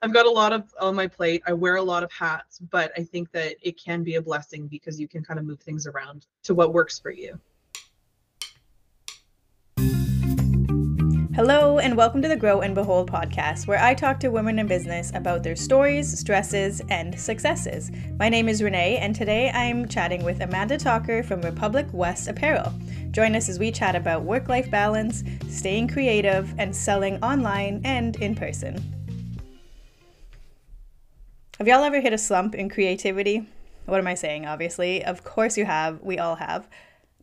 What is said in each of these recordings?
I've got a lot of on my plate. I wear a lot of hats, but I think that it can be a blessing because you can kind of move things around to what works for you. Hello, and welcome to the Grow and Behold podcast, where I talk to women in business about their stories, stresses, and successes. My name is Renee, and today I'm chatting with Amanda Tocher from Republic West Apparel. Join us as we chat about work life balance, staying creative, and selling online and in person. Have y'all ever hit a slump in creativity? What am I saying, obviously? Of course you have. We all have.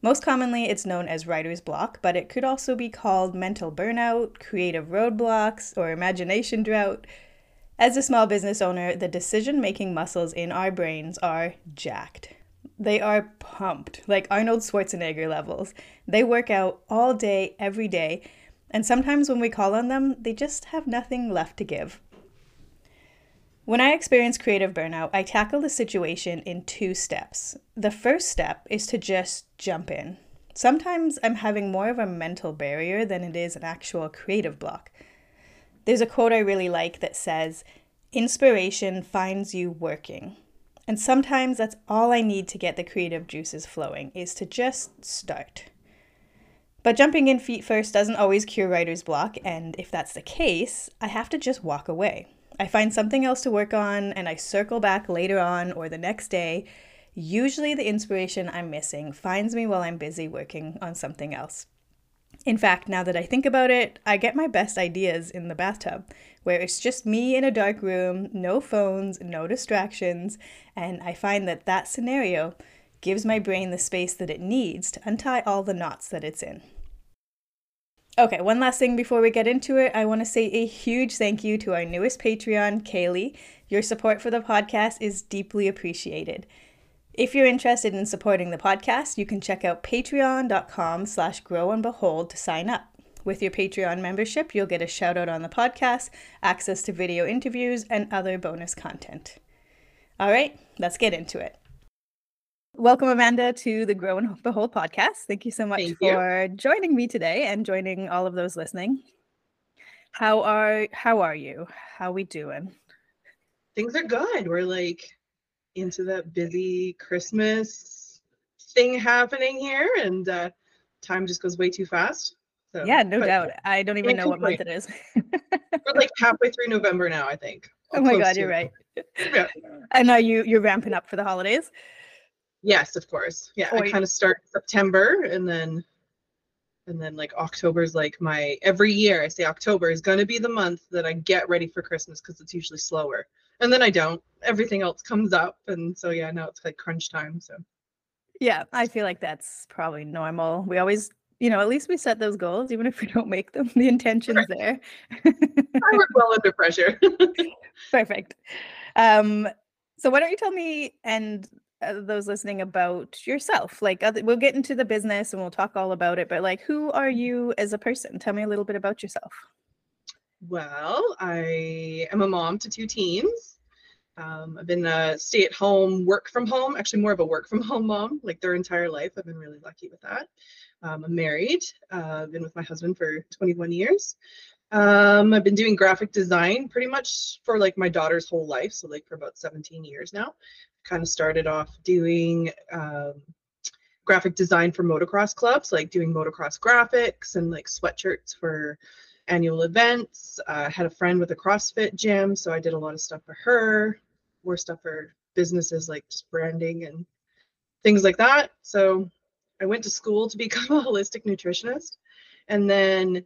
Most commonly, it's known as writer's block, but it could also be called mental burnout, creative roadblocks, or imagination drought. As a small business owner, the decision making muscles in our brains are jacked. They are pumped, like Arnold Schwarzenegger levels. They work out all day, every day, and sometimes when we call on them, they just have nothing left to give. When I experience creative burnout, I tackle the situation in two steps. The first step is to just jump in. Sometimes I'm having more of a mental barrier than it is an actual creative block. There's a quote I really like that says, Inspiration finds you working. And sometimes that's all I need to get the creative juices flowing, is to just start. But jumping in feet first doesn't always cure writer's block, and if that's the case, I have to just walk away. I find something else to work on and I circle back later on or the next day. Usually, the inspiration I'm missing finds me while I'm busy working on something else. In fact, now that I think about it, I get my best ideas in the bathtub, where it's just me in a dark room, no phones, no distractions, and I find that that scenario gives my brain the space that it needs to untie all the knots that it's in. Okay, one last thing before we get into it. I want to say a huge thank you to our newest Patreon, Kaylee. Your support for the podcast is deeply appreciated. If you're interested in supporting the podcast, you can check out patreon.com slash grow and behold to sign up. With your Patreon membership, you'll get a shout out on the podcast, access to video interviews, and other bonus content. All right, let's get into it. Welcome, Amanda, to the Grow and Behold podcast. Thank you so much Thank for you. joining me today and joining all of those listening. How are how are you? How we doing? Things are good. We're like into that busy Christmas thing happening here, and uh, time just goes way too fast. So, yeah, no doubt. I don't even know what month it is. We're like halfway through November now, I think. Oh my god, you're right. Yeah. I know you you're ramping up for the holidays. Yes, of course. Yeah, I kind of start September and then and then like October is like my every year I say October is going to be the month that I get ready for Christmas because it's usually slower. And then I don't. Everything else comes up and so yeah, now it's like crunch time, so Yeah, I feel like that's probably normal. We always you know, at least we set those goals, even if we don't make them. The intention's right. there. I work well under pressure. Perfect. Um, so why don't you tell me and those listening about yourself like other, we'll get into the business and we'll talk all about it but like who are you as a person? Tell me a little bit about yourself. Well i am a mom to two teens. Um, i've been a stay-at-home work from home actually more of a work from home mom like their entire life. I've been really lucky with that. Um, i'm married. Uh, i've been with my husband for 21 years. Um, I've been doing graphic design pretty much for like my daughter's whole life, so like for about 17 years now kind of started off doing um, graphic design for motocross clubs, like doing motocross graphics and like sweatshirts for annual events. I uh, had a friend with a CrossFit gym, so I did a lot of stuff for her, more stuff for businesses like just branding and things like that. So I went to school to become a holistic nutritionist. And then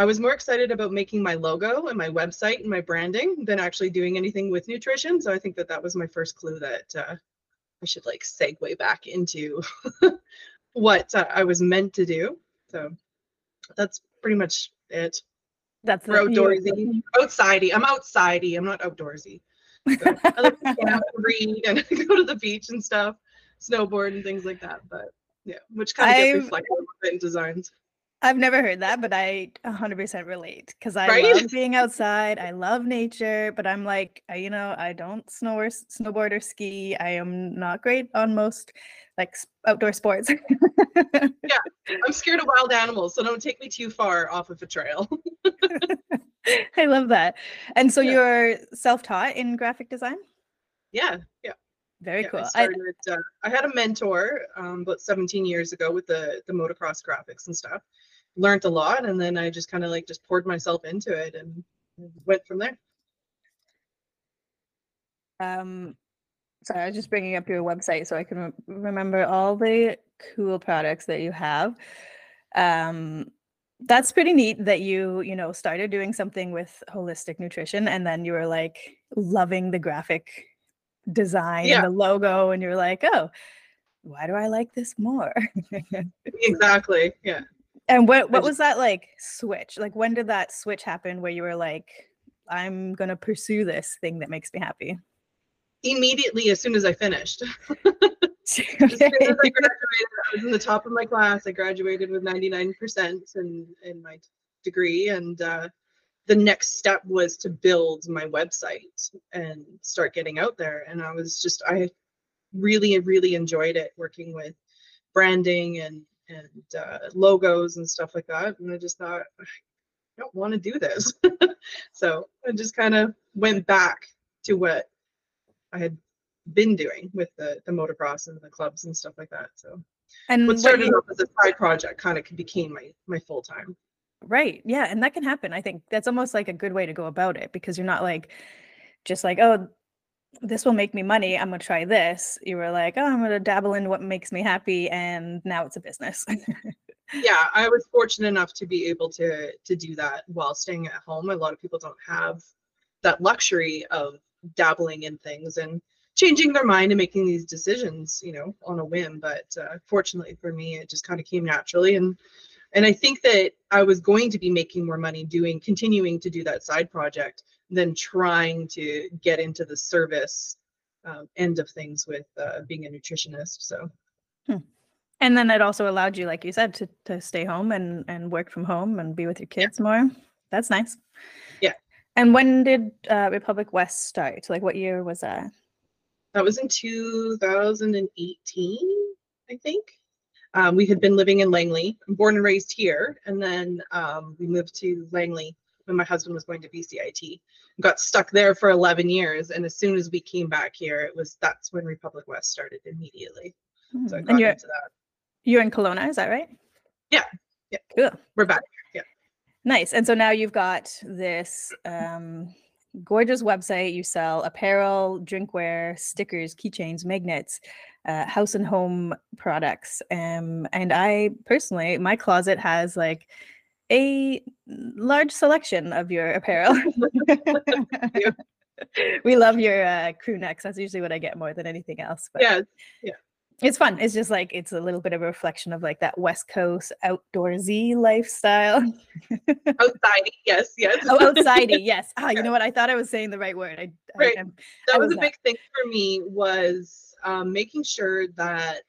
I was more excited about making my logo and my website and my branding than actually doing anything with nutrition. So I think that that was my first clue that uh, I should like segue back into what uh, I was meant to do. So that's pretty much it. That's We're outdoorsy, outsidey. I'm outsidey. I'm not outdoorsy. So I like to read and go to the beach and stuff, snowboard and things like that. But yeah, which kind of gets reflected in designs. I've never heard that, but I 100% relate because I right? love being outside. I love nature, but I'm like, you know, I don't snow or snowboard or ski. I am not great on most like outdoor sports. yeah, I'm scared of wild animals, so don't take me too far off of a trail. I love that. And so Yeah. you're self-taught in graphic design? Yeah, yeah. Very yeah, cool. I, I- uh, I had a mentor um, about 17 years ago with the the motocross graphics and stuff. Learned a lot, and then I just kind of like just poured myself into it and went from there. um sorry, I was just bringing up your website so I can re- remember all the cool products that you have. Um that's pretty neat that you, you know, started doing something with holistic nutrition and then you were like loving the graphic design Yeah. and the logo and you're like, "Oh, why do I like this more?" Exactly. Yeah. And what what was that like switch? Like when did that switch happen where you were like, I'm gonna pursue this thing that makes me happy? Immediately, as soon as I finished, as soon as I graduated, I was in the top of my class. I graduated with 99% in in my degree, and uh, the next step was to build my website and start getting out there. And I was just, I really, really enjoyed it working with branding and and uh, logos and stuff like that. And I just thought, I don't want to do this. so I just kind of went back to what I had been doing with the the motocross and the clubs and stuff like that. So and what started you- off as a side project kind of became my my full time. right, yeah, and that can happen. I think that's almost like a good way to go about it because you're not like just like, oh, this will make me money. I'm gonna try this. You were like, oh, I'm gonna dabble in what makes me happy, and now it's a business. yeah i was fortunate enough to be able to to do that while staying at home a lot of people don't have that luxury of dabbling in things and changing their mind and making these decisions you know on a whim but uh, fortunately for me it just kind of came naturally and and i think that i was going to be making more money doing continuing to do that side project than trying to get into the service um, end of things with uh, being a nutritionist so and then it also allowed you, like you said, to to stay home and and work from home and be with your kids more. That's nice. Yeah. And when did uh, Republic West start? Like, what year was that? That was in 2018, I think. Um, we had been living in Langley. I'm born and raised here, and then um, we moved to Langley when my husband was going to BCIT. Got stuck there for 11 years, and as soon as we came back here, it was that's when Republic West started immediately. So I Hmm, got into that. you're in Kelowna, is that right? Yeah, yeah. Cool. We're back. Yeah. Nice. And so now you've got this um, gorgeous website. You sell apparel, drinkware, stickers, keychains, magnets, uh, house and home products. Um, and I personally, my closet has like a large selection of your apparel. we love your uh, crew necks. That's usually what I get more than anything else. But Yeah, it's fun. It's just like it's a little bit of a reflection of like that West Coast outdoorsy lifestyle. outside. Yes, yes. oh, outsidey, yes. Ah, you know what? I thought I was saying the right word. I, I Right. I'm- that I was was a not. big thing for me was um, making sure that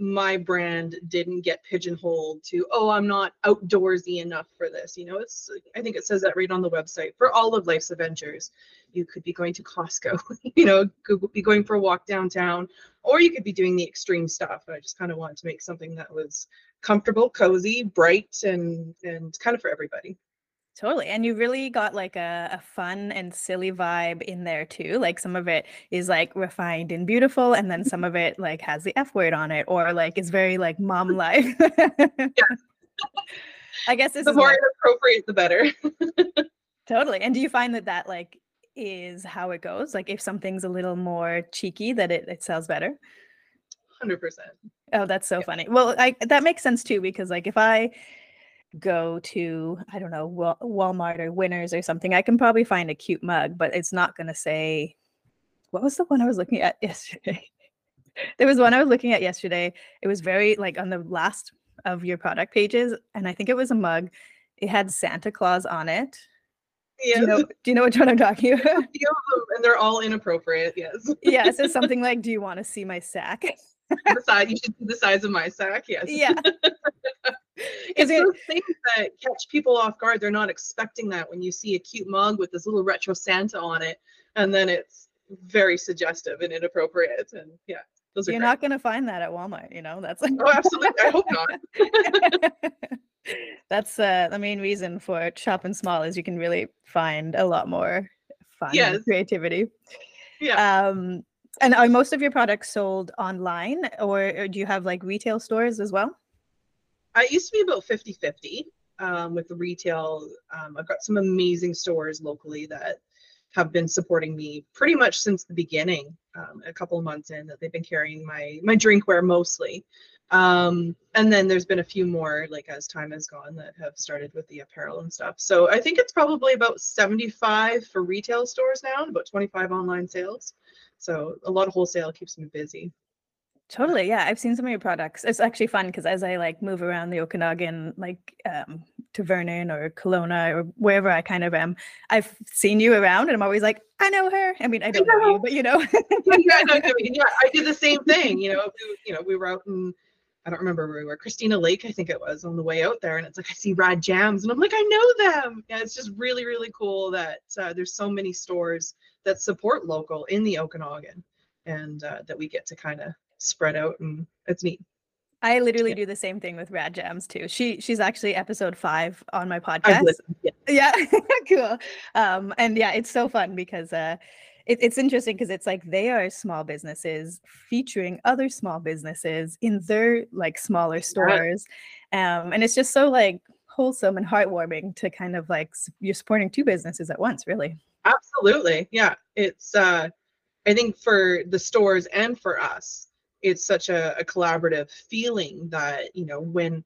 my brand didn't get pigeonholed to oh i'm not outdoorsy enough for this you know it's i think it says that right on the website. For all of life's adventures you could be going to costco you know could be going for a walk downtown or you could be doing the extreme stuff. I just kind of wanted to make something that was comfortable cozy bright and and kind of for everybody Totally. And you really got like a, a fun and silly vibe in there too. Like some of it is like refined and beautiful, and then some of it like has the F word on it, or like is very like mom life. I guess this the is more what- inappropriate the better totally. And do you find that that like is how it goes? Like if something's a little more cheeky, that it, it sells better? 100% Oh, that's so funny. Well, I that makes sense too because like if I go to I don't know Walmart or Winners or something, I can probably find a cute mug, but it's not going to say what was the one I was looking at yesterday. there was one I was looking at yesterday. It was very like on the last of your product pages, and I think it was a mug. It had Santa Claus on it. yes. Do you know? Do you know which one I'm talking about? and they're all inappropriate. Yes. yeah, it says something like, "Do you want to see my sack?" The size you should see the size of my sack. Yes. yeah, It's it- those things that catch people off guard. They're not expecting that when you see a cute mug with this little retro Santa on it, and then it's very suggestive and inappropriate. And yeah, those are you're not going to find that at Walmart. You know, that's Oh, absolutely. I hope not. That's uh, the main reason for shopping small is you can really find a lot more fun Yes. creativity. Yeah. Um, and are most of your products sold online, or, or do you have like retail stores as well? I used to be about 50 50 um, with the retail. Um, I've got some amazing stores locally that have been supporting me pretty much since the beginning. Um, a couple of months in that they've been carrying my my drinkware mostly, um, and then there's been a few more like as time has gone that have started with the apparel and stuff. So I think it's probably about 75 for retail stores now, and about 25 online sales. So a lot of wholesale keeps me busy. Totally, yeah. I've seen some of your products. It's actually fun because as I like move around the Okanagan, like um, to Vernon or Kelowna or wherever I kind of am, I've seen you around, and I'm always like, I know her. I mean, I don't know you, but you know. yeah, no, I mean, yeah, I did the same thing. You know, we, you know, we were out in I don't remember where we were, Christina Lake, I think it was, on the way out there, and it's like I see Rad Jams, and I'm like, I know them. Yeah, it's just really, really cool that uh, there's so many stores that support local in the Okanagan, and uh, that we get to kind of spread out, and it's neat. I literally Yeah. do the same thing with Rad Jams too. She she's actually episode five on my podcast. Yeah. Yeah, cool. Um, and yeah, it's so fun because uh, it, it's interesting because it's like they are small businesses featuring other small businesses in their like smaller stores, um, and it's just so like wholesome and heartwarming to kind of like you're supporting two businesses at once, really. Absolutely. Yeah. It's uh I think for the stores and for us, it's such a, a collaborative feeling that, you know, when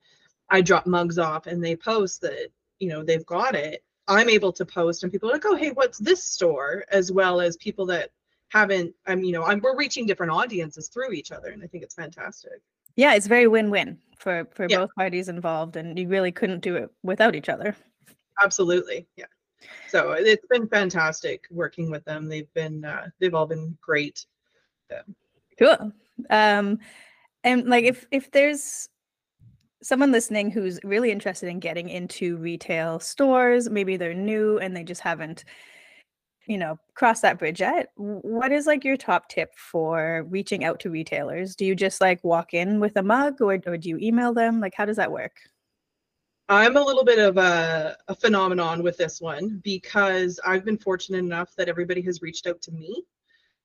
I drop mugs off and they post that, you know, they've got it, I'm able to post and people are like, oh hey, what's this store? As well as people that haven't, I'm, you know, I'm we're reaching different audiences through each other. And I think it's fantastic. Yeah, it's very win-win for for Yeah. both parties involved, and you really couldn't do it without each other. Absolutely. Yeah. So it's been fantastic working with them. They've been uh, they've all been great. Cool. Um, and like if if there's someone listening who's really interested in getting into retail stores, maybe they're new and they just haven't, you know, crossed that bridge yet. What is like your top tip for reaching out to retailers? Do you just like walk in with a mug or, or do you email them? Like how does that work? I'm a little bit of a, a phenomenon with this one because I've been fortunate enough that everybody has reached out to me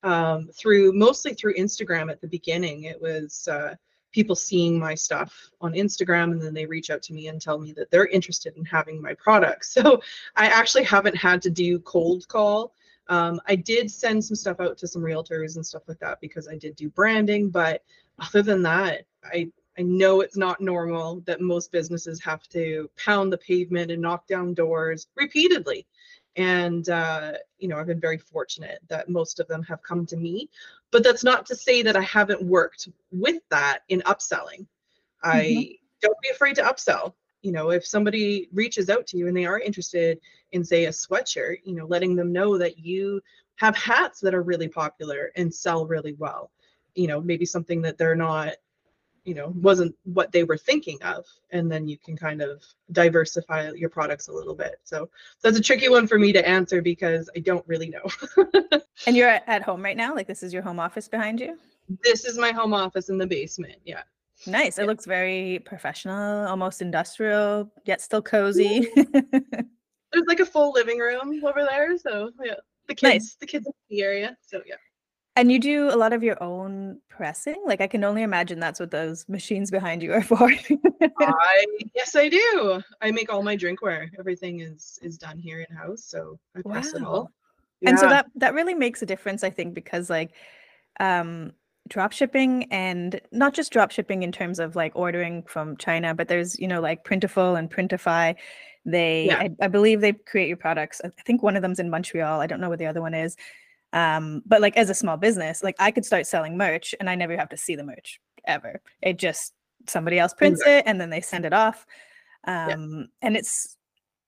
um, through mostly through Instagram at the beginning. It was uh, people seeing my stuff on Instagram and then they reach out to me and tell me that they're interested in having my products. So I actually haven't had to do cold call. Um, I did send some stuff out to some realtors and stuff like that because I did do branding, but other than that, I I know it's not normal that most businesses have to pound the pavement and knock down doors repeatedly. And, uh, you know, I've been very fortunate that most of them have come to me. But that's not to say that I haven't worked with that in upselling. I don't be afraid to upsell. You know, if somebody reaches out to you and they are interested in, say, a sweatshirt, you know, letting them know that you have hats that are really popular and sell really well. You know, maybe something that they're not you know wasn't what they were thinking of and then you can kind of diversify your products a little bit so that's a tricky one for me to answer because i don't really know And you're at home right now? Like this is your home office behind you? this is my home office in the basement yeah Nice. It Yeah. looks very professional, almost industrial, yet still cozy. there's like a full living room over there so yeah the kids Nice. the kids in the area so yeah And you do a lot of your own pressing? Like I can only imagine that's what those machines behind you are for. i yes i do i make all my drinkware everything is is done here in house so i press it Wow. all And so that that really makes a difference, I think, because like um drop shipping and not just drop shipping in terms of like ordering from China, but there's, you know, like Printful and Printify. They Yeah. I, I believe they create your products. I I think one of them's in Montreal. I don't know what the other one is. Um, but like as a small business, like I could start selling merch and I never have to see the merch ever. It just somebody else prints it and then they send it off. Um, and it's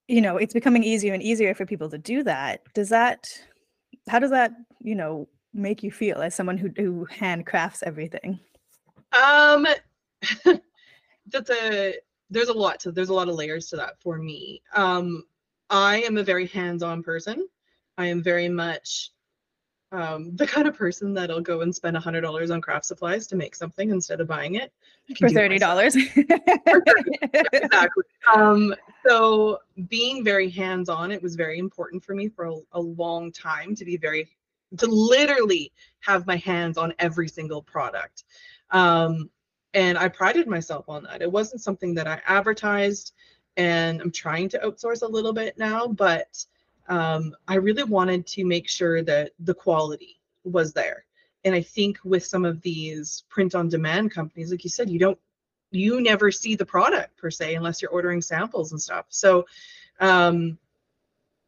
you know, it's becoming easier and easier for people to do that. Does that how does that, you know, make you feel as someone who who handcrafts everything? Um, that's a there's a lot to there's a lot of layers to that for me. Um, I am a very hands-on person. I am very much um, the kind of person that'll go and spend a hundred dollars on craft supplies to make something instead of buying it For thirty dollars. exactly. Um, so being very hands-on, it was very important for me for a, a long time to be very, to literally have my hands on every single product. Um, and I prided myself on that. It wasn't something that I advertised, and I'm trying to outsource a little bit now, but um, I really wanted to make sure that the quality was there. And I think with some of these print on demand companies, like you said, you don't you never see the product per se unless you're ordering samples and stuff. So um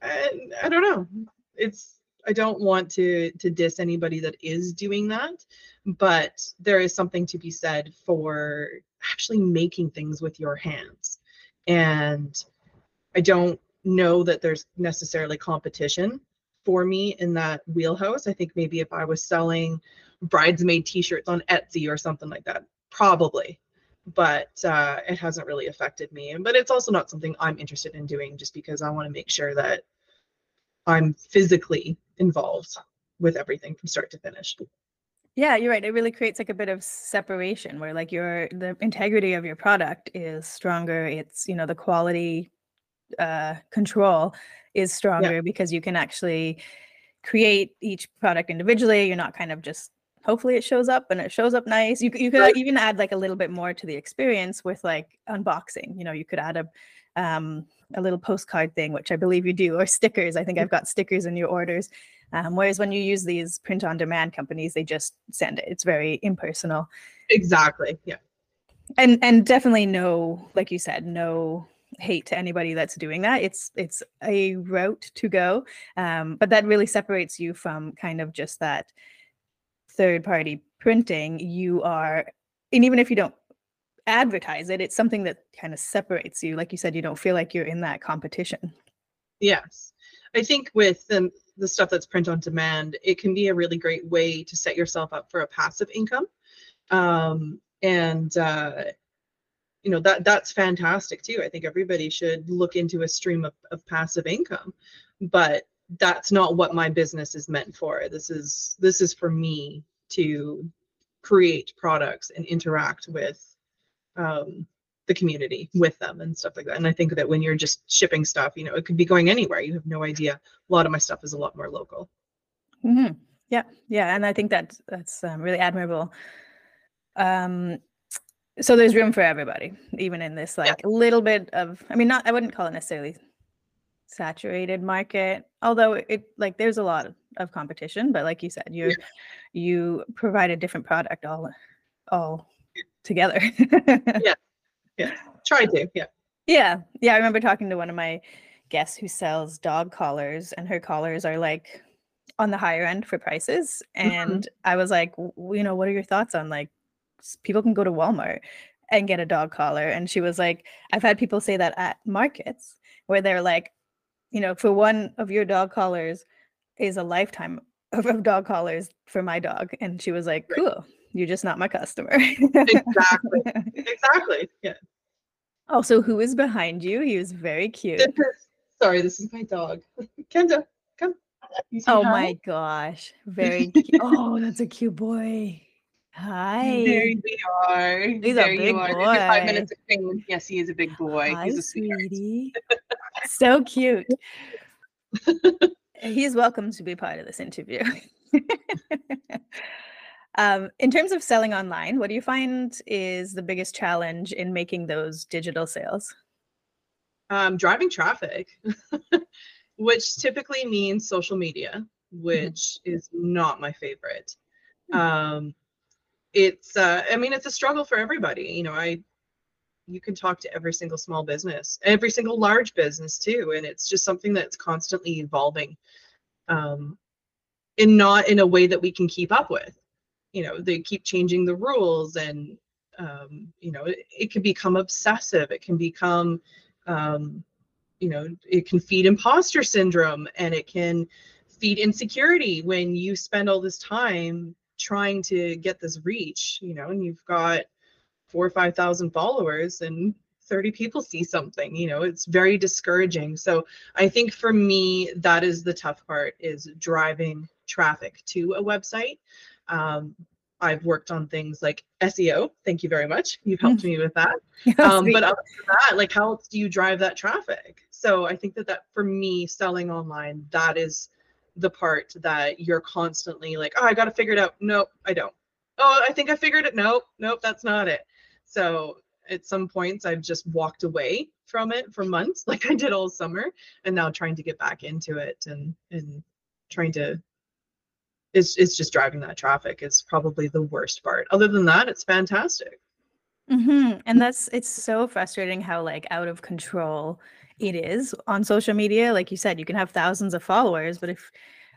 I, I don't know. It's I don't want to to diss anybody that is doing that, but there is something to be said for actually making things with your hands. And I don't know that there's necessarily competition for me in that wheelhouse. I think maybe if I was selling bridesmaid t-shirts on Etsy or something like that, probably but uh, it hasn't really affected me. But it's also not something I'm interested in doing just because I want to make sure that I'm physically involved with everything from start to finish. Yeah, you're right. It really creates like a bit of separation where like your the integrity of your product is stronger. It's, you know, the quality uh control is stronger because you can actually create each product individually. You're not kind of just hopefully it shows up and it shows up nice. You you could Right. even add like a little bit more to the experience with like unboxing. You know, you could add a um a little postcard thing, which I believe you do, or stickers. I think I've got stickers in your orders. Um, whereas when you use these print on demand companies, they just send it. It's very impersonal. Exactly. Yeah. And and definitely no, like you said, no hate to anybody that's doing that. It's it's a route to go. Um, but that really separates you from kind of just that third party printing. You are and even if you don't advertise it, it's something that kind of separates you. Like you said, you don't feel like you're in that competition. Yes. I think with the, the stuff that's print on demand, it can be a really great way to set yourself up for a passive income. Um, and uh, you know that that's fantastic too. I think everybody should look into a stream of, of passive income, but that's not what my business is meant for. This is this is for me to create products and interact with um, the community with them and stuff like that. And I think that when you're just shipping stuff, you know, it could be going anywhere. You have no idea. A lot of my stuff is a lot more local. hmm Yeah, yeah, and I think that that's um, really admirable. Um, so there's room for everybody, even in this like a little bit of. I mean, not I wouldn't call it necessarily saturated market, although it like there's a lot of, of competition. But like you said, you you provide a different product all all together. Yeah. Yeah. Try to, yeah. Yeah. Yeah. I remember talking to one of my guests who sells dog collars, and her collars are like on the higher end for prices. Mm-hmm. And I was like, "W- you know, what are your thoughts on like people can go to Walmart and get a dog collar? And she was like, I've had people say that at markets where they're like, you know, for one of your dog collars is a lifetime of, dog collars for my dog. And she was like, Right. cool. You're just not my customer. Exactly. Exactly. Yeah. Also, who is behind you? He was very cute. Sorry, this is my dog. Kenda, come. Oh hi? my gosh. Very cute. Oh, that's a cute boy. Hi. There you are. He's a there big you are. There's five minutes of fame. Yes, he is a big boy. Hi, He's a sweetie. so cute. He's welcome to be part of this interview. um, in terms of selling online, what do you find is the biggest challenge in making those digital sales? um, driving traffic, which typically means social media, which is not my favorite. Hmm. Um, it's, uh, I mean, it's a struggle for everybody. You know, I, you can talk to every single small business, every single large business too, and it's just something that's constantly evolving, um, and not in a way that we can keep up with. You know, they keep changing the rules, and um, you know, it, it can become obsessive. It can become um, you know it can feed imposter syndrome and it can feed insecurity when you spend all this time trying to get this reach you know and you've got four or five thousand followers and 30 people see something you know it's very discouraging so i think for me that is the tough part is driving traffic to a website. Um, I've worked on things like SEO. Thank you very much. You've helped me with that. Um, but other than that, like how else do you drive that traffic? So I think that that for me, selling online, that is the part that you're constantly like, oh, I got to figure it out. Nope, I don't. Oh, I think I figured it. Nope, nope, that's not it. So at some points, I've just walked away from it for months, like I did all summer, and now trying to get back into it and and trying to. It's it's just driving that traffic is probably the worst part. Other than that, it's fantastic. hmm And that's it's so frustrating how like out of control it is on social media. Like you said, you can have thousands of followers, but if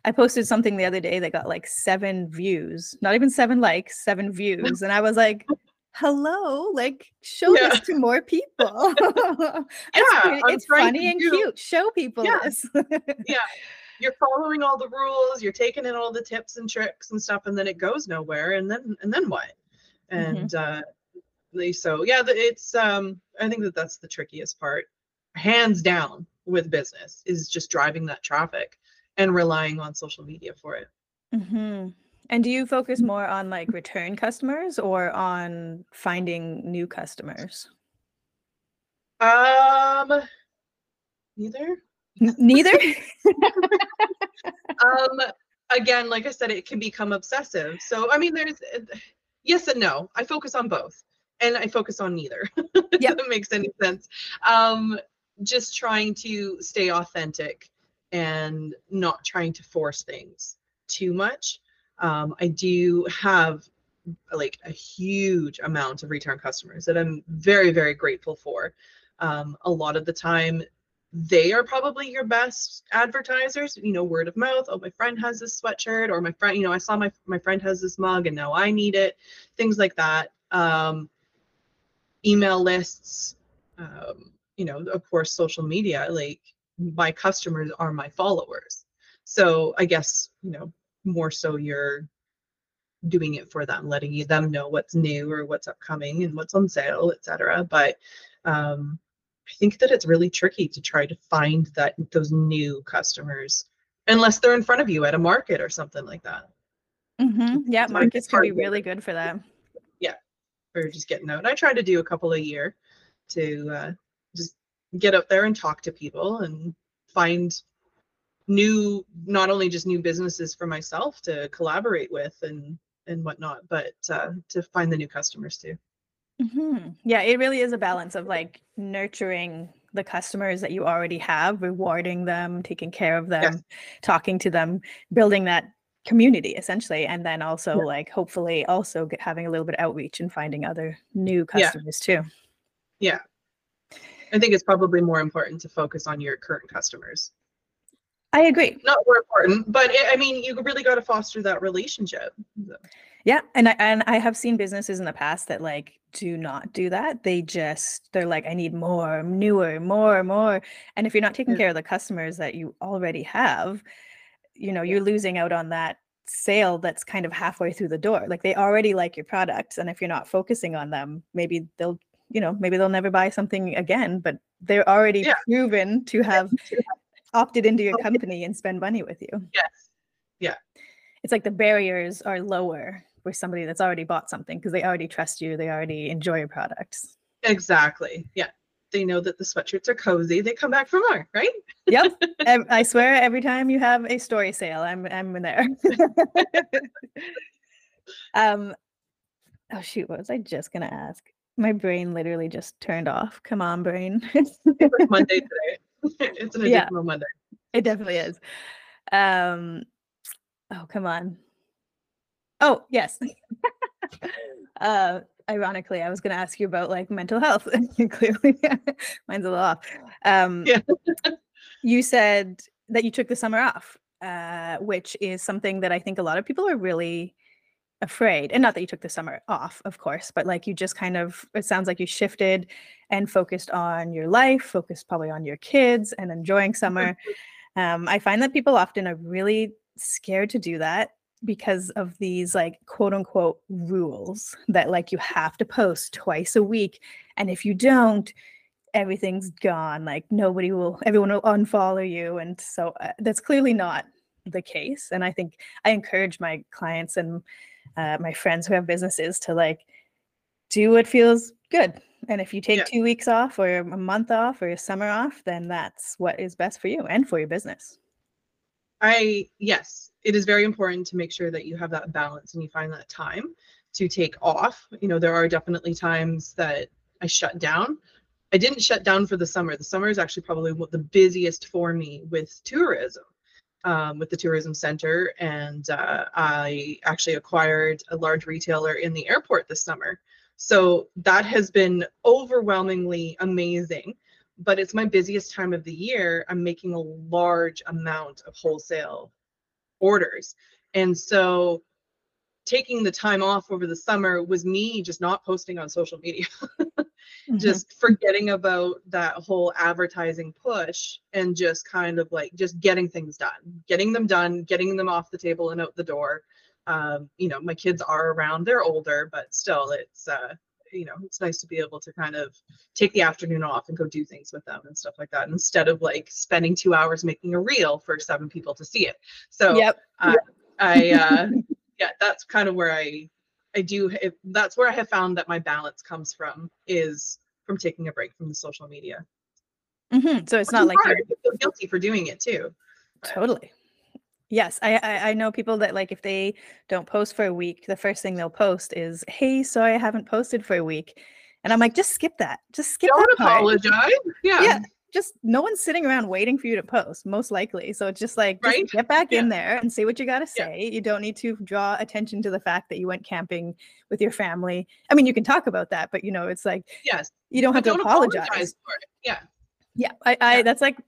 I posted something the other day that got like seven views, not even seven likes, seven views, and I was like, "Hello, like show Yeah. this to more people." It's Yeah, pretty- it's funny and do- cute. Show people Yeah. this. Yeah. You're following all the rules you're taking in all the tips and tricks and stuff and then it goes nowhere and then and then what Mhm. and uh so yeah it's um i think that that's the trickiest part hands down with business is just driving that traffic and relying on social media for it. Hmm And do you focus more on like return customers or on finding new customers? um neither. N- Neither. um again like i said it can become obsessive. So i mean there's uh, yes and no. I focus on both and i focus on neither. Yep. that makes any sense. Um just trying to stay authentic and not trying to force things too much. Um i do have like a huge amount of return customers that i'm very very grateful for. Um a lot of the time they are probably your best advertisers you know word of mouth oh my friend has this sweatshirt or my friend you know i saw my my friend has this mug and now i need it things like that. Um email lists um you know of course social media like my customers are my followers so i guess you know more so you're doing it for them letting you them know what's new or what's upcoming and what's on sale etc but um I think that it's really tricky to try to find that those new customers unless they're in front of you at a market or something like that. hmm Yeah, markets can be really good for that. Yeah. Or just getting out. And I try to do a couple a year to uh, just get out there and talk to people and find new not only just new businesses for myself to collaborate with and and whatnot, but uh, to find the new customers too. hmm Yeah, it really is a balance of like nurturing the customers that you already have, rewarding them, taking care of them, Yes. talking to them, building that community essentially, and then also Yeah. like hopefully also get, having a little bit of outreach and finding other new Yeah. customers too. I think it's probably more important to focus on your current customers. I agree. Not more important, but it, I mean, you really got to foster that relationship. Yeah, and I and I have seen businesses in the past that like do not do that. They just they're like, I need more, newer, more, more. And if you're not taking Yeah. care of the customers that you already have, you know, Yeah. you're losing out on that sale that's kind of halfway through the door. Like they already like your product, and if you're not focusing on them, maybe they'll, you know, maybe they'll never buy something again. But they're already Yeah. proven to have opted into your company and spend money with you. Yes. Yeah. It's like the barriers are lower for somebody that's already bought something because they already trust you, they already enjoy your products. Exactly. Yeah. They know that the sweatshirts are cozy. They come back for more, right? Yep. I swear every time you have a story sale, I'm I'm in there. um oh shoot, what was I just gonna ask? My brain literally just turned off. Come on, brain. It's like Monday today. it's an Yeah. additional Monday. It definitely is. Um, oh, come on. Oh, yes. uh, ironically, I was going to ask you about like mental health. Clearly, mine's a little off. Um, Yeah. you said that you took the summer off, uh, which is something that I think a lot of people are really afraid. And not that you took the summer off, of course, but like you just kind of, it sounds like you shifted and focused on your life, focused probably on your kids and enjoying summer. Um, I find that people often are really scared to do that because of these like quote unquote rules that like you have to post twice a week. And if you don't, everything's gone. Like nobody will, everyone will unfollow you. And so uh, that's clearly not the case. And I think I encourage my clients and uh, my friends who have businesses to like do what feels good. And if you take Yeah. two weeks off or a month off or a summer off, then that's what is best for you and for your business. I yes, it is very important to make sure that you have that balance and you find that time to take off. You know, there are definitely times that I shut down. I didn't shut down for the summer. The summer is actually probably the busiest for me with tourism, um, with the tourism center, and uh, I actually acquired a large retailer in the airport this summer. So that has been overwhelmingly amazing but it's my busiest time of the year. I'm making a large amount of wholesale orders. And so taking the time off over the summer was me just not posting on social media, Mhm. just forgetting about that whole advertising push and just kind of like just getting things done, getting them done, getting them off the table and out the door. Um, you know, my kids are around, they're older, but still it's uh you know, it's nice to be able to kind of take the afternoon off and go do things with them and stuff like that instead of like spending two hours making a reel for seven people to see it. So yep. I, I uh, yeah, that's kind of where I, I do. If, that's where I have found that my balance comes from is from taking a break from the social media. Mhm. So it's not like hard. you're feel guilty for doing it too. but- Totally. Yes, I, I I know people that like if they don't post for a week, the first thing they'll post is, "Hey, sorry I haven't posted for a week," and I'm like, just skip that. Just skip Don't that part. apologize. Yeah. Yeah, just no one's sitting around waiting for you to post, most likely. So it's just like, just get back in there and say what you got to Yeah. say. You don't need to draw attention to the fact that you went camping with your family. I mean, you can talk about that, but you know, it's like Yes. you don't have But to don't apologize. for it. Yeah. Yeah, I, I Yeah. that's like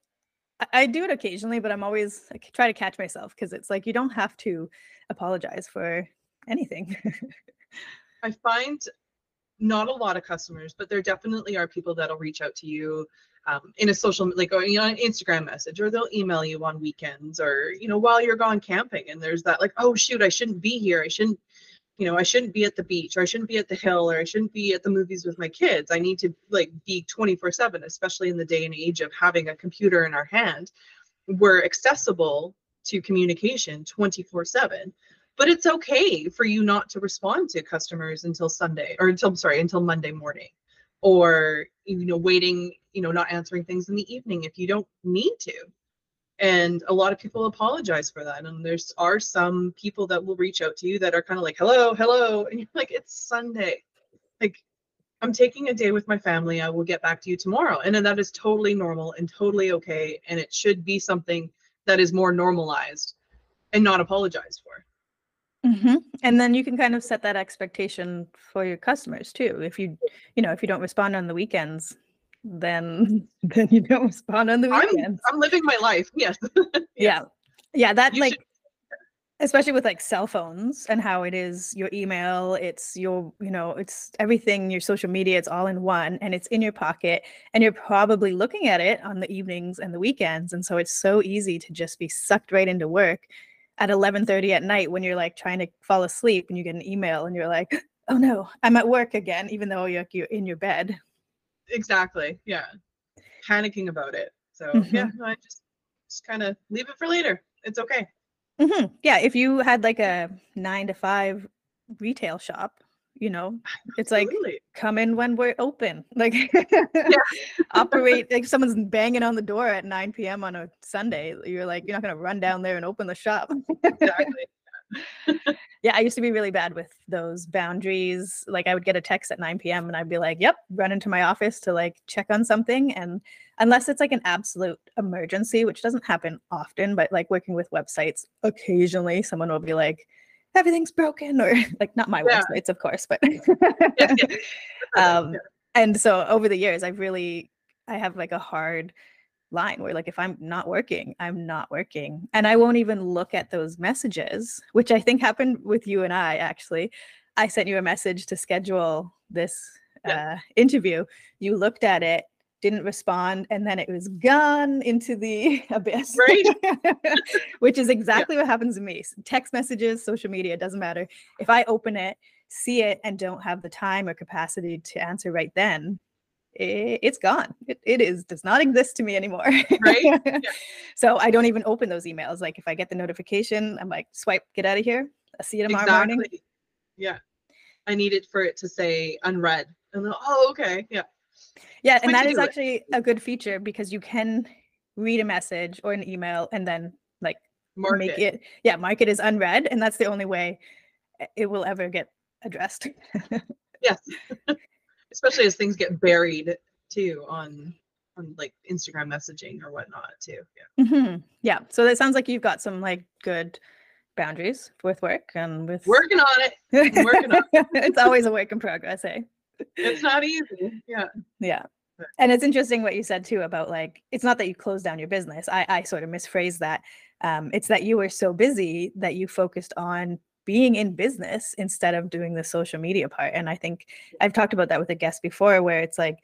I- do it occasionally, but I'm always I try to catch myself because it's like you don't have to apologize for anything. I find not a lot of customers, but there definitely are people that'll reach out to you um, in a social, like or, you know, an Instagram message, or they'll email you on weekends, or you know, while you're gone camping, and there's that like, oh shoot, I shouldn't be here. I shouldn't, you know, I shouldn't be at the beach, or I shouldn't be at the hill, or I shouldn't be at the movies with my kids. I need to like be 24/7, especially in the day and age of having a computer in our hand. We're accessible to communication 24/7 but it's okay for you not to respond to customers until sunday or until sorry until monday morning or you know waiting you know not answering things in the evening if you don't need to. And a lot of people apologize for that and there's are some people that will reach out to you that are kind of like hello hello and you're like it's sunday. Like i'm taking a day with my family i will get back to you tomorrow and then that is totally normal and totally okay and it should be something that is more normalized and not apologized for hmm And then you can kind of set that expectation for your customers too. If you, you know, if you don't respond on the weekends, then then you don't respond on the I'm- weekends. I'm living my life. Yes. yeah yeah that You like should- especially with like cell phones and how it is your email it's your you know it's everything your social media it's all in one and it's in your pocket and you're probably looking at it on the evenings and the weekends and so it's so easy to just be sucked right into work at 11:30 at night when you're like trying to fall asleep and you get an email and you're like oh no i'm at work again even though you're, you're in your bed Exactly. Yeah. Panicking about it. So yeah, no, I just just kind of leave it for later. It's okay. hmm Yeah, if you had like a nine to five retail shop, you know, it's like Absolutely. come in when we're open. Like operate like if someone's banging on the door at 9 p.m. on a Sunday, you're like, you're not gonna run down there and open the shop. exactly. yeah, I used to be really bad with those boundaries. Like I would get a text at 9 p.m. and I'd be like, yep, run into my office to like check on something. And unless it's like an absolute emergency, which doesn't happen often, but like working with websites, occasionally someone will be like, everything's broken, or like not my Yeah. websites, of course, but um and so over the years i've really i have like a hard line where like if i'm not working i'm not working and i won't even look at those messages which i think happened with you and i actually i sent you a message to schedule this Yeah. uh, interview you looked at it didn't respond and then it was gone into the abyss Right. which is exactly what happens to me text messages social media doesn't matter if i open it see it and don't have the time or capacity to answer right then it, it's gone. It, it is does not exist to me anymore. Right? Yeah. so I don't even open those emails. Like if I get the notification, I'm like, swipe, get out of here. I'll see you tomorrow exactly. morning. Yeah. I needed for it to say unread. And then, oh, okay. Yeah. Yeah, and that is that to is do it. actually a good feature because you can read a message or an email and then like Mark make it. it. yeah, mark it as unread, and that's the only way it will ever get addressed. Yes. Especially as things get buried too on on like Instagram messaging or whatnot too. Yeah. Mhm. Yeah, so that sounds like you've got some like good boundaries with work and with Working on it. Working on it's always a work in progress, eh? It's not easy. Yeah. Yeah. And it's interesting what you said too about like it's not that you closed down your business. I, I sort of misphrased that. Um, it's that you were so busy that you focused on being in business instead of doing the social media part. And I think I've talked about that with a guest before where it's like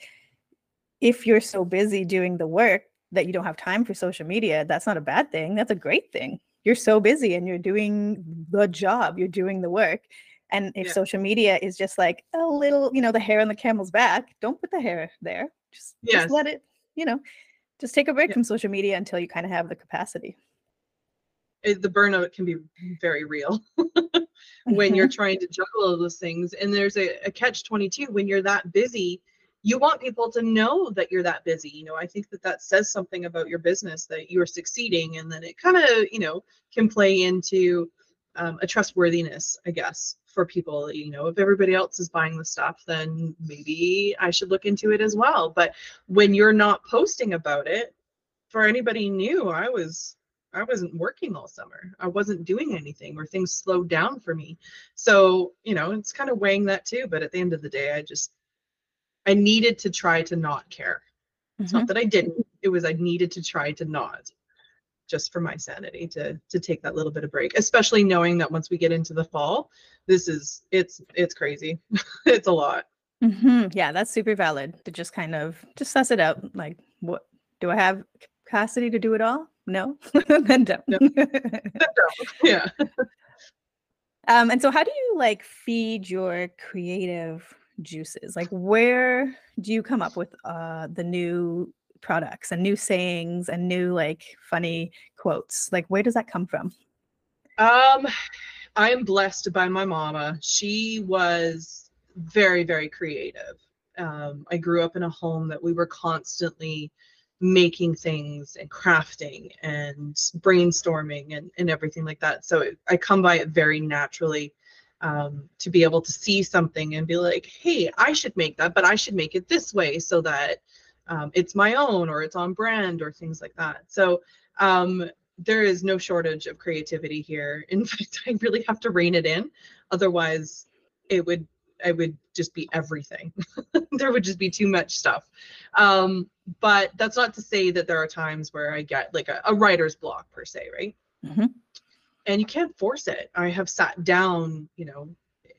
if you're so busy doing the work that you don't have time for social media, that's not a bad thing. That's a great thing. You're so busy and you're doing the job, you're doing the work. And if Yeah. social media is just like a little, you know, the hair on the camel's back, don't put the hair there. Just, Yes. just let it, you know, just take a break Yeah. from social media until you kind of have the capacity. It, the burnout can be very real when you're mm-hmm. trying to juggle all those things. And there's a, a catch 22 when you're that busy. You want people to know that you're that busy. You know, I think that that says something about your business that you're succeeding, and then it kind of, you know, can play into um, a trustworthiness, I guess, for people. You know, if everybody else is buying the stuff, then maybe I should look into it as well. But when you're not posting about it, for anybody new, I was I wasn't working all summer. I wasn't doing anything or things slowed down for me. So, you know, it's kind of weighing that too. But at the end of the day, I just, I needed to try to not care. It's Mhm. not that I didn't, it was I needed to try to not just for my sanity to to take that little bit of break especially knowing that once we get into the fall this is it's it's crazy it's a lot Mhm. Yeah, that's super valid to just kind of just suss it out. Like, what do I have capacity to do it all? No, then don't. No. yeah um, and so, how do you like feed your creative juices? Like, where do you come up with uh, the new products and new sayings and new like funny quotes? Like, where does that come from? Um, I am blessed by my mama. She was very, very creative. Um, I grew up in a home that we were constantly making things and crafting and brainstorming and, and everything like that. So it, I come by it very naturally um, to be able to see something and be like, hey, I should make that, but I should make it this way so that um, it's my own or it's on brand or things like that. So um, there is no shortage of creativity here. In fact, I really have to rein it in. Otherwise, it would I would just be everything. there would just be too much stuff. Um, but that's not to say that there are times where I get like a, a writer's block per se, right? Mhm. And you can't force it. I have sat down, you know,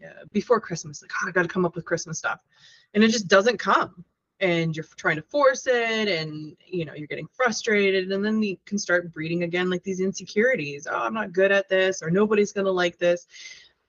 uh, before Christmas, like, oh, I got to come up with Christmas stuff, and it just doesn't come. And you're trying to force it, and you know you're getting frustrated, and then you can start breeding again like these insecurities. Oh, I'm not good at this, or nobody's gonna like this.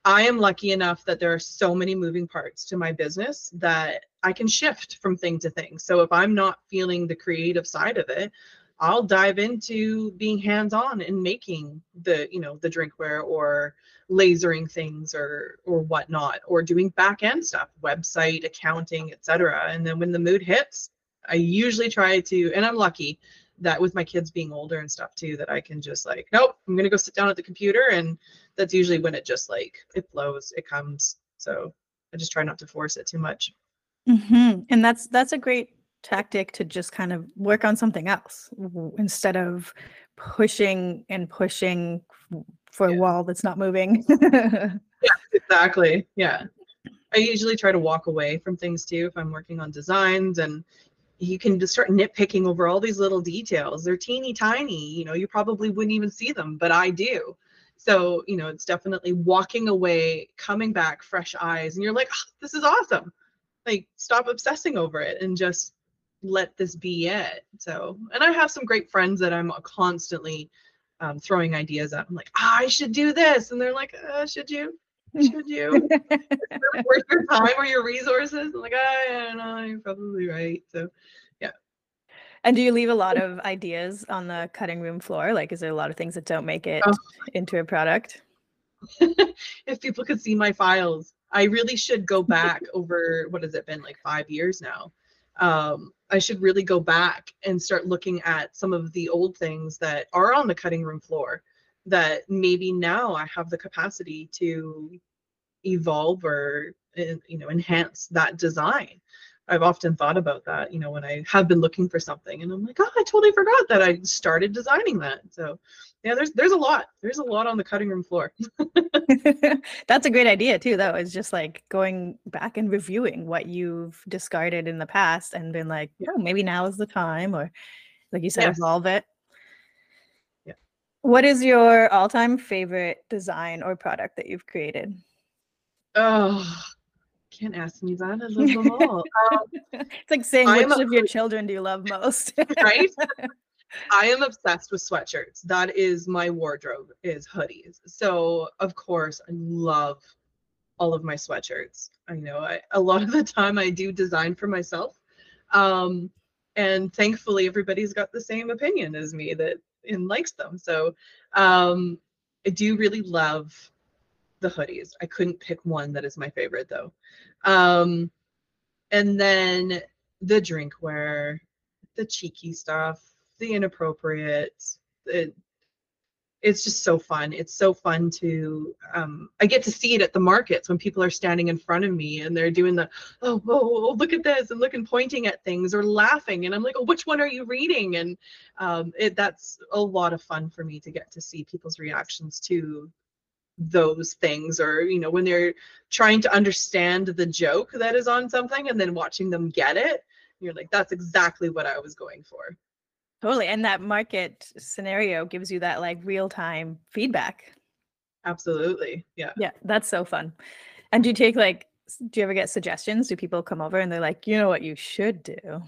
I am lucky enough that there are so many moving parts to my business that I can shift from thing to thing. So if I'm not feeling the creative side of it, I'll dive into being hands-on and making the, you know, the drinkware or lasering things or or whatnot, or doing back end stuff, website, accounting, etc. And then when the mood hits, I usually try to, and I'm lucky that with my kids being older and stuff too, that I can just like, nope, I'm gonna go sit down at the computer and that's usually when it just like it flows, it comes. So I just try not to force it too much. hmm And that's that's a great tactic to just kind of work on something else instead of pushing and pushing for a wall that's not moving. yeah, Exactly. Yeah. I usually try to walk away from things too if I'm working on designs and you can just start nitpicking over all these little details. They're teeny tiny, you know, you probably wouldn't even see them, but I do. So, you know, it's definitely walking away, coming back, fresh eyes, and you're like, "Ah, this is awesome. Like, stop obsessing over it and just let this be it. So, and I have some great friends that I'm constantly um, throwing ideas at. I'm like, ah, I should do this. And they're like, uh, should you? Should you? worth your time or your resources? I'm like, I don't know, you're probably right. So yeah. And do you leave a lot of ideas on the cutting room floor? Like, is there a lot of things that don't make it Oh. into a product? if people could see my files, I really should go back over what has it been like five years now. Um, I should really go back and start looking at some of the old things that are on the cutting room floor that maybe now I have the capacity to evolve or uh, you know enhance that design. I've often thought about that, you know, when I have been looking for something and I'm like, oh, I totally forgot that I started designing that. So yeah, there's there's a lot. There's a lot on the cutting room floor. That's a great idea too, though. Is just like going back and reviewing what you've discarded in the past and been like, Yeah. oh, maybe now is the time, or like you said, Yes. evolve it. Yeah. What is your all-time favorite design or product that you've created? Oh, can't ask me that. I love them all. Um, It's like saying I which a of your children do you love most? right? I am obsessed with sweatshirts. That is my wardrobe is hoodies. So of course I love all of my sweatshirts. I know I, a lot of the time I do design for myself. Um, and thankfully everybody's got the same opinion as me that and likes them. So um, I do really love the hoodies. I couldn't pick one that is my favorite though. Um, and then the drinkware, the cheeky stuff, the inappropriate. It, it's just so fun. It's so fun to um, I get to see it at the markets when people are standing in front of me and they're doing the oh, whoa, whoa, look at this and looking pointing at things or laughing and I'm like oh which one are you reading and um, it that's a lot of fun for me to get to see people's reactions to those things or you know when they're trying to understand the joke that is on something and then watching them get it you're like that's exactly what i was going for totally. And that market scenario gives you that like real-time feedback. absolutely yeah Yeah, that's so fun. And do you take like, do you ever get suggestions? Do people come over and they're like, you know what you should do?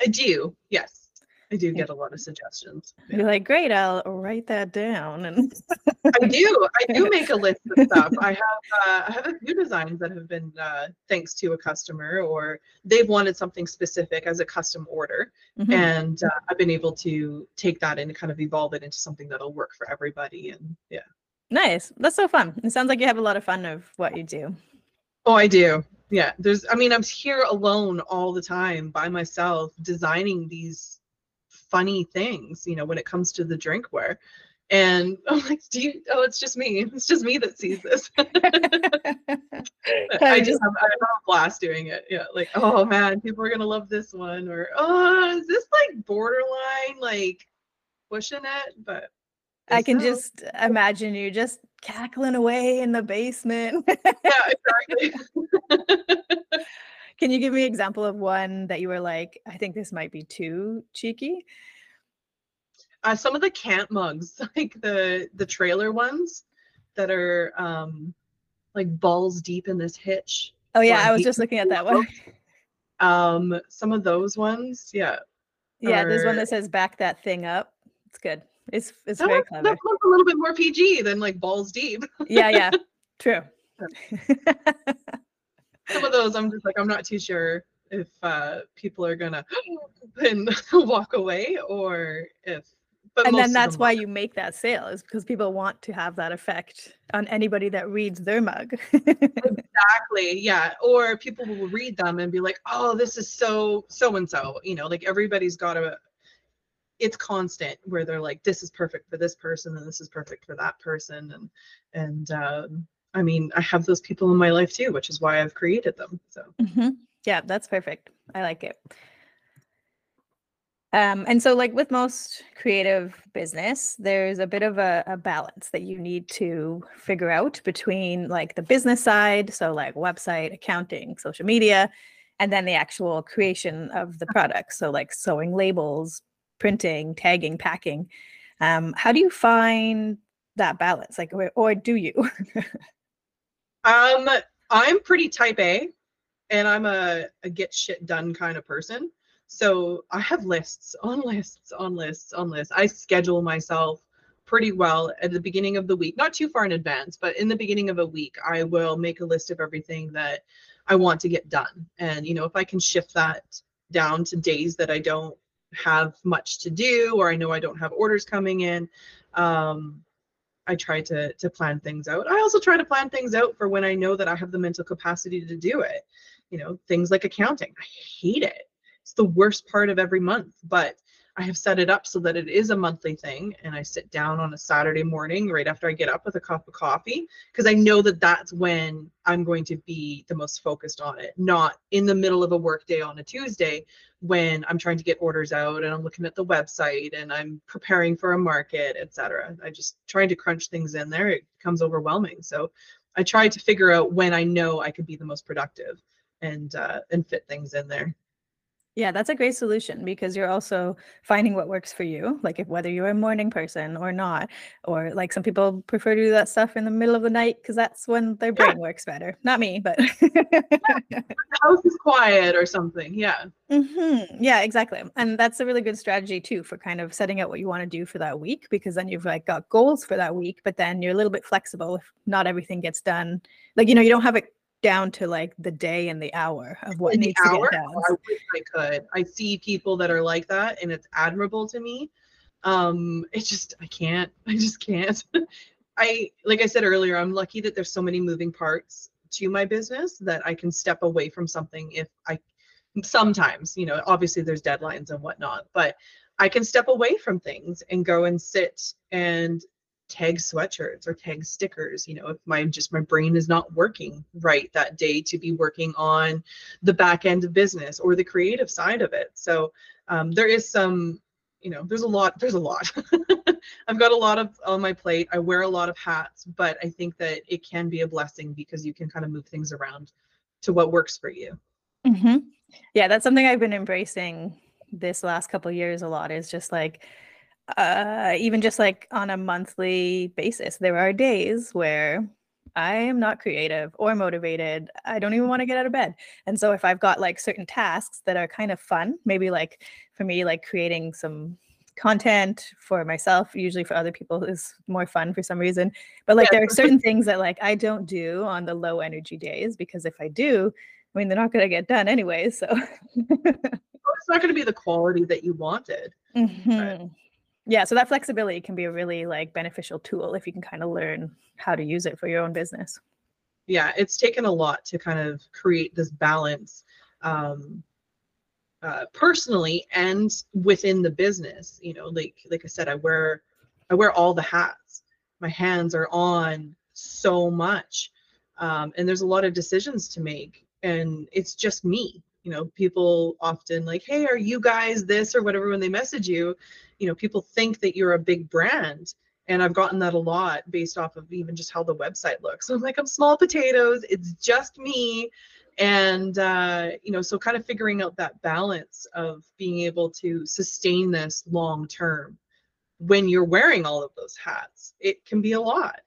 i do yes i do get a lot of suggestions Yeah. You're like, great, I'll write that down. And i do i do make a list of stuff i have uh, i have a few designs that have been uh, thanks to a customer or they've wanted something specific as a custom order Mhm. and uh, i've been able to take that and kind of evolve it into something that'll work for everybody and yeah nice. That's so fun. It sounds like you have a lot of fun of what you do. Oh, I do. Yeah. There's, I mean, I'm here alone all the time by myself designing these funny things, you know, when it comes to the drinkware. And I'm like, do you, oh, it's just me. It's just me that sees this. I just have, I have a blast doing it. Yeah. Like, oh man, people are going to love this one. Or, oh, is this like borderline, like pushing it? But I can so- just imagine you just cackling away in the basement. yeah, exactly. can you give me an example of one that you were like, I think this might be too cheeky? uh, some of the camp mugs, like the the trailer ones that are um like balls deep in this hitch. Oh yeah, I was just looking at that one. Um, some of those ones, yeah. Yeah, there's one that says back that thing up. It's good. It's it's That very clever. that one's a little bit more PG than like balls deep. Yeah, yeah. True. Some of those, I'm just like, I'm not too sure if uh people are gonna and walk away or if. But and then that's why you make that sale is because people want to have that effect on anybody that reads their mug. exactly yeah or people will read them and be like oh this is so so and so you know like everybody's got a it's constant where they're like this is perfect for this person and this is perfect for that person and and um i mean i have those people in my life too which is why i've created them so Mhm. Yeah, that's perfect. I like it. Um, and so, like with most creative business, there's a bit of a, a balance that you need to figure out between like the business side, so like website, accounting, social media, and then the actual creation of the product. So, like sewing labels, printing, tagging, packing. Um, how do you find that balance? Like, or, or do you? um i'm pretty type a and i'm a, a get shit done kind of person so i have lists on lists on lists on lists i schedule myself pretty well at the beginning of the week, not too far in advance, but in the beginning of a week, I will make a list of everything that I want to get done. And, you know, if I can shift that down to days that I don't have much to do or I know I don't have orders coming in, um, I try to to plan things out. I also try to plan things out for when I know that I have the mental capacity to do it. You know, things like accounting. I hate it. It's the worst part of every month, but I have set it up so that it is a monthly thing and I sit down on a Saturday morning right after I get up with a cup of coffee because I know that that's when I'm going to be the most focused on it, not in the middle of a work day on a Tuesday when I'm trying to get orders out and I'm looking at the website and I'm preparing for a market, etc. I just trying to crunch things in there, it becomes overwhelming. So I try to figure out when I know I could be the most productive and uh, and fit things in there. Yeah, that's a great solution because you're also finding what works for you, like if whether you're a morning person or not, or like some people prefer to do that stuff in the middle of the night because that's when their Yeah. brain works better. Not me, but The house is quiet or something. Yeah. hmm Yeah, exactly. And that's a really good strategy too for kind of setting out what you want to do for that week because then you've like got goals for that week, but then you're a little bit flexible if not everything gets done. Like, you know, you don't have it down to like the day and the hour of what needs hour. to get done. oh, I wish I could. I see people that are like that, and it's admirable to me. Um, it's just I can't. I just can't. I like I said earlier, I'm lucky that there's so many moving parts to my business that I can step away from something if I sometimes, you know, obviously there's deadlines and whatnot, but I can step away from things and go and sit and tag sweatshirts or tag stickers you know if my just my brain is not working right that day to be working on the back end of business or the creative side of it. So um, there is some you know there's a lot there's a lot. I've got a lot of on my plate. I wear a lot of hats but i think that it can be a blessing because you can kind of move things around to what works for you. Hmm Yeah, that's something I've been embracing this last couple years a lot is just like uh even just like on a monthly basis there are days where I am not creative or motivated. I don't even want to get out of bed. And so if I've got like certain tasks that are kind of fun, maybe like for me like creating some content for myself, usually for other people is more fun for some reason. But like Yeah. there are certain things that like I don't do on the low energy days because if I do, I mean, they're not going to get done anyway. So, it's not going to be the quality that you wanted Mhm. Yeah, so that flexibility can be a really like beneficial tool if you can kind of learn how to use it for your own business. yeah it's taken a lot to kind of create this balance um uh, personally and within the business you know like like i said i wear i wear all the hats my hands are on so much um, and there's a lot of decisions to make and it's just me you know people often like hey are you guys this or whatever when they message you you know people think that you're a big brand and I've gotten that a lot based off of even just how the website looks. So I'm like, I'm small potatoes. It's just me, and uh, you know, so kind of figuring out that balance of being able to sustain this long term when you're wearing all of those hats. It can be a lot,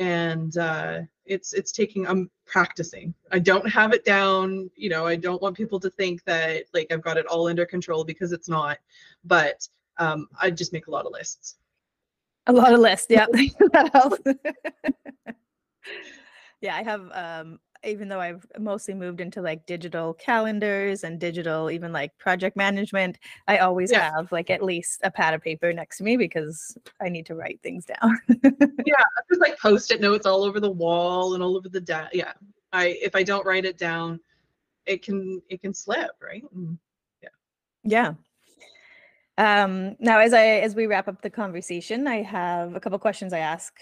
and uh, it's it's taking. I'm practicing. I don't have it down. You know, I don't want people to think that like I've got it all under control because it's not. But um, I just make a lot of lists. A lot of lists. Yeah, that helps. yeah, I have. Um, even though I've mostly moved into like digital calendars and digital, even like project management, I always Yeah. have like at least a pad of paper next to me because I need to write things down. Yeah, there's like post-it notes all over the wall and all over the desk. Yeah, I if I don't write it down, it can it can slip, right? Yeah. Yeah. Um, now, as I as we wrap up the conversation, I have a couple questions I ask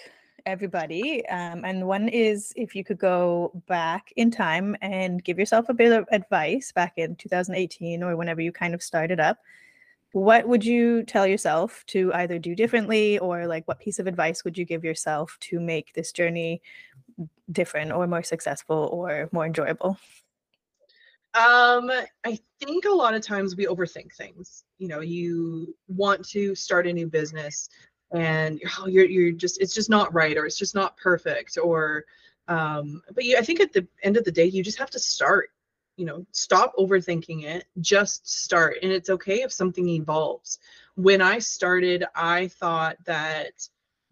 everybody, um, and one is if you could go back in time and give yourself a bit of advice back in 2018 or whenever you kind of started up. What would you tell yourself to either do differently, or like what piece of advice would you give yourself to make this journey different, or more successful, or more enjoyable? Um, I think a lot of times we overthink things. You know, you want to start a new business and oh, you're you're just it's just not right or it's just not perfect or um but you I think at the end of the day you just have to start. You know, stop overthinking it, just start. And it's okay if something evolves. When I started, I thought that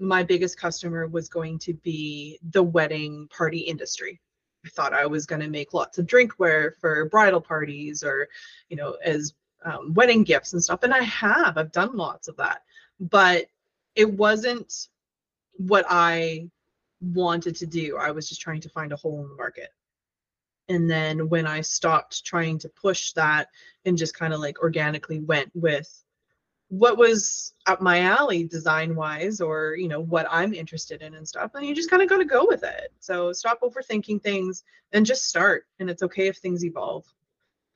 my biggest customer was going to be the wedding party industry. I thought I was going to make lots of drinkware for bridal parties or, you know, as um, wedding gifts and stuff. And I have, I've done lots of that. But it wasn't what I wanted to do. I was just trying to find a hole in the market. And then when I stopped trying to push that and just kind of like organically went with what was up my alley design wise or you know what i'm interested in and stuff and you just kind of got to go with it so stop overthinking things and just start and it's okay if things evolve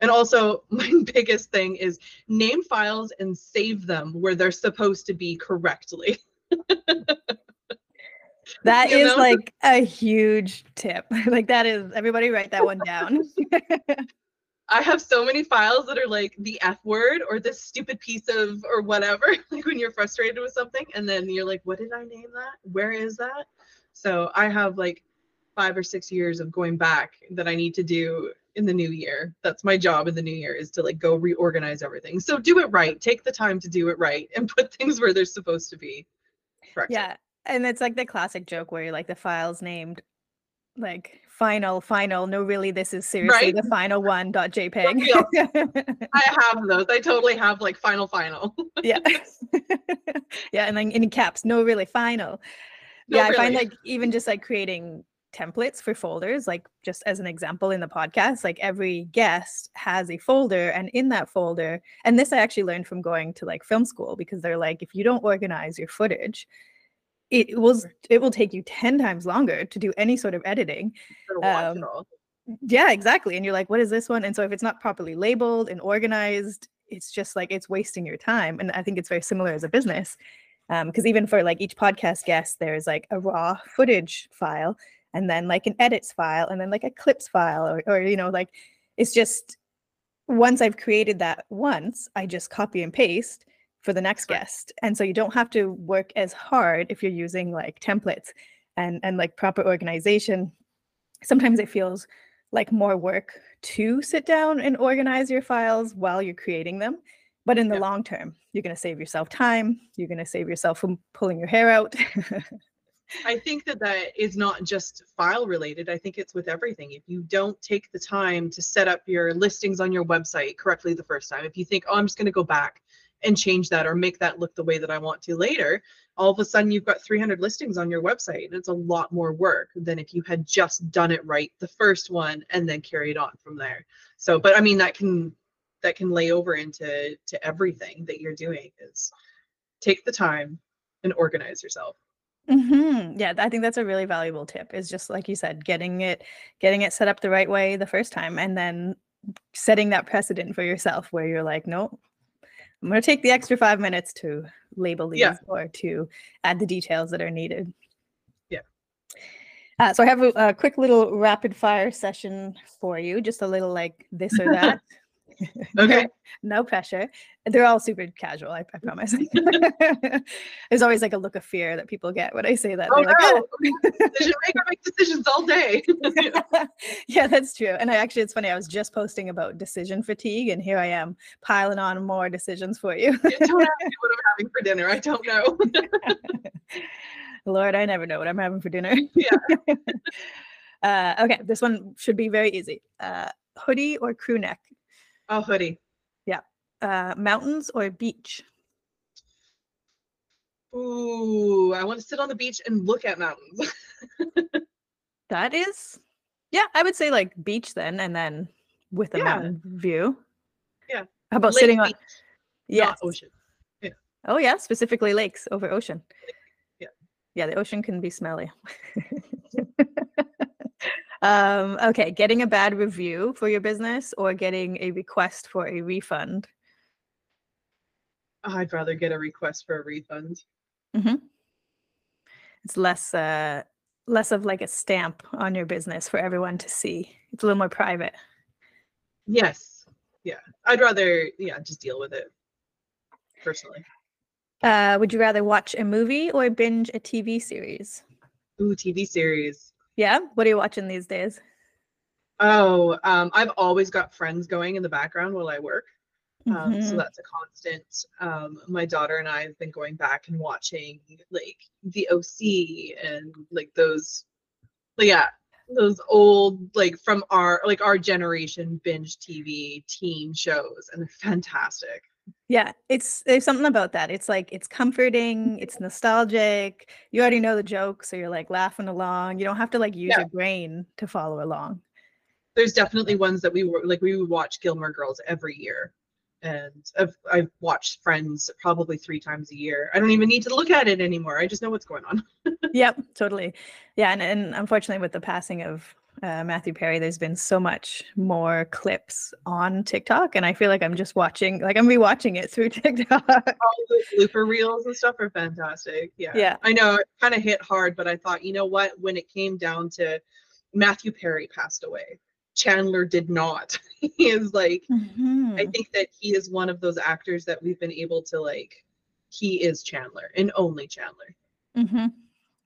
and also my biggest thing is name files and save them where they're supposed to be correctly That You is know? like a huge tip. like that is everybody write that one down. I have so many files that are like the F word or this stupid piece of or whatever, like when you're frustrated with something and then you're like, what did I name that? Where is that? So I have like five or six years of going back that I need to do in the new year. That's my job in the new year is to like go reorganize everything. So do it right. Take the time to do it right and put things where they're supposed to be. Correct. yeah. And it's like the classic joke where you're like the file's named like final, final. No, really, this is seriously Right. the final one dot JPEG. I have those. I totally have like final final. yeah. yeah. And then in caps, no, really, final. No, yeah. I find like even just like creating templates for folders, like just as an example in the podcast, like every guest has a folder, and in that folder, and this I actually learned from going to like film school because they're like, if you don't organize your footage, it will it will take you 10 times longer to do any sort of editing. Um, yeah exactly and you're like what is this one? And so if it's not properly labeled and organized it's just like it's wasting your time and i think it's very similar as a business. Because even for like each podcast guest there's like a raw footage file and then like an edits file and then like a clips file or, or you know like it's just once i've created that once i just copy and paste for the next Right. guest and so you don't have to work as hard if you're using like templates and and like proper organization sometimes it feels like more work to sit down and organize your files while you're creating them. But in the Yeah. long term, you're going to save yourself time. You're going to save yourself from pulling your hair out. I think that that is not just file related. I think it's with everything. If you don't take the time to set up your listings on your website correctly the first time, if you think, oh, I'm just going to go back and change that or make that look the way that I want to later, all of a sudden you've got 300 listings on your website. And it's a lot more work than if you had just done it right the first one and then carried on from there. So, but I mean, that can that can lay over into to everything that you're doing is take the time and organize yourself. Hmm Yeah, I think that's a really valuable tip. Is just like you said, getting it, getting it set up the right way the first time, and then setting that precedent for yourself where you're like, no, I'm going to take the extra five minutes to label these Yeah. or to add the details that are needed. Yeah. Uh, so I have a, a quick little rapid fire session for you, just a little like this or that. Okay. no pressure. They're all super casual, I, I promise. There's always like a look of fear that people get when I say that. Oh They're like, no! Decision maker make decisions all day. yeah, that's true. And I actually, it's funny. I was just posting about decision fatigue, and here I am piling on more decisions for you. don't ask me what I'm having for dinner. I don't know. Lord, I never know what I'm having for dinner. Yeah. uh, okay, this one should be very easy. Uh, hoodie or crew neck? Oh, hoodie. Yeah. Uh, mountains or beach? Ooh, I want to sit on the beach and look at mountains. That is, yeah, I would say like beach then, and then with a Yeah. mountain view. Yeah. How about Lake sitting on? beach, Yes. not ocean. Oh yeah, specifically lakes over ocean. Yeah. Yeah, the ocean can be smelly. um, okay, getting a bad review for your business or getting a request for a refund. I'd rather get a request for a refund. It's less uh less of like a stamp on your business for everyone to see. It's a little more private. Yes. Yeah. I'd rather, yeah, just deal with it personally. Uh, would you rather watch a movie or binge a TV series? Ooh, TV series. Yeah, what are you watching these days? Oh, um, I've always got friends going in the background while I work. Um, Mhm. So that's a constant. Um, my daughter and I have been going back and watching like the OC and like those, but yeah, those old like from our like our generation binge TV teen shows, and they're fantastic. Yeah, it's there's something about that. It's like it's comforting, it's mm-hmm. nostalgic. You already know the jokes, so you're like laughing along. You don't have to like use Yeah. your brain to follow along. There's definitely ones that we were like we would watch Gilmore Girls every year. And I've, I've watched Friends probably three times a year. I don't even need to look at it anymore. I just know what's going on. yep, totally. Yeah, and, and unfortunately, with the passing of uh, Matthew Perry, there's been so much more clips on TikTok, and I feel like I'm just watching, like I'm rewatching it through TikTok. all the blooper reels and stuff are fantastic. Yeah. Yeah. I know it kind of hit hard, but I thought, you know what? When it came down to Matthew Perry passed away, Chandler did not. he is like, I Mhm. think that he is one of those actors that we've been able to like, he is Chandler and only Chandler. hmm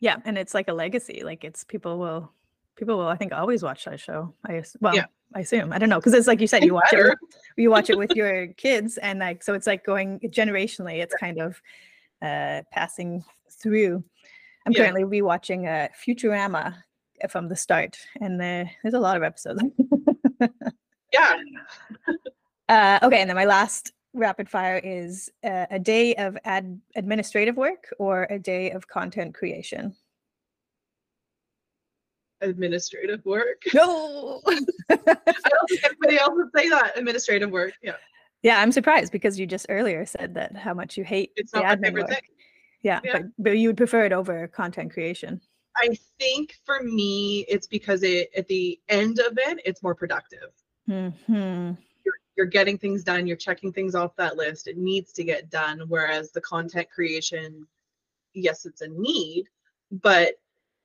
Yeah, and it's like a legacy. Like it's people will people will I think always watch that show. I well, Yeah. I assume. I don't know because it's like you said, you watch it with, you watch it with your kids, and like so it's like going generationally. It's kind of uh passing through. I'm Yeah. currently rewatching uh, Futurama uh, from the start, and uh, there's a lot of episodes. Yeah. Uh, okay, and then my last rapid fire is uh, a day of ad- administrative work or a day of content creation. Administrative work. No. I don't think anybody else would say that. Administrative work. Yeah. yeah, I'm surprised because you just earlier said that how much you hate It's the not my admin favorite work. thing. Yeah, Yeah. but but you would prefer it over content creation. I think for me, it's because it at the end of it, it's more productive. hmm you're, you're getting things done you're checking things off that list it needs to get done whereas the content creation yes it's a need but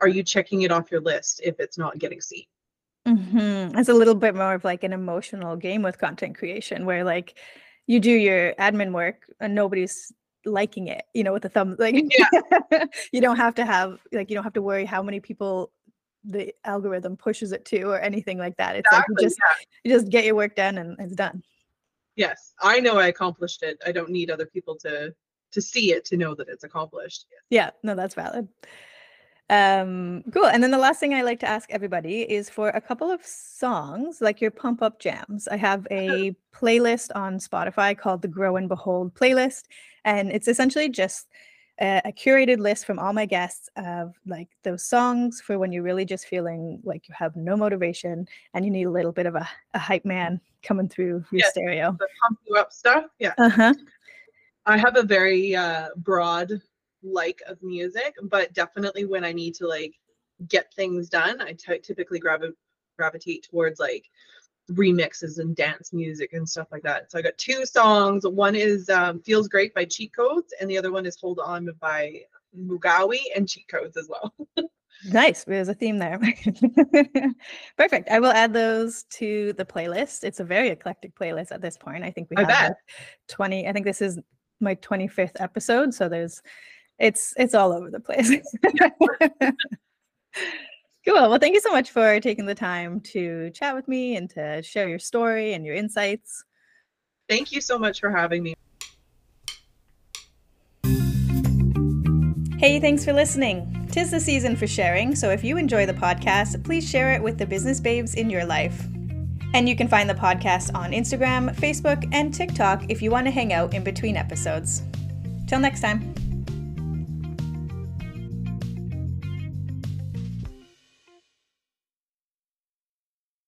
are you checking it off your list if it's not getting seen hmm It's a little bit more of like an emotional game with content creation where like you do your admin work and nobody's liking it, you know, with the thumb like you don't have to have like you don't have to worry how many people the algorithm pushes it to or anything like that. It's like you just yeah. you just get your work done and it's done. yes i know i accomplished it i don't need other people to to see it to know that it's accomplished Yeah, no, that's valid. Um, cool. And then the last thing I like to ask everybody is for a couple of songs, like your pump up jams. I have a playlist on Spotify called the Grow and Behold playlist, and it's essentially just a, a curated list from all my guests of like those songs for when you're really just feeling like you have no motivation and you need a little bit of a, a hype man coming through your Yes. stereo. the pump you up stuff yeah Uh huh. i have a very uh broad like of music but definitely when i need to like get things done i ty- typically gravi- gravitate towards like remixes and dance music and stuff like that so i got two songs one is um, feels great by cheat codes and the other one is hold on by mugawi and cheat codes as well Nice. There's a theme there. Perfect. I will add those to the playlist. It's a very eclectic playlist at this point. I think we I have bet. 20. I think this is my 25th episode, so there's it's it's all over the place. cool. Well, thank you so much for taking the time to chat with me and to share your story and your insights. thank you so much for having me Hey, thanks for listening. Tis the season for sharing, so if you enjoy the podcast, please share it with the business babes in your life. And you can find the podcast on Instagram, Facebook, and TikTok if you want to hang out in between episodes. Till next time.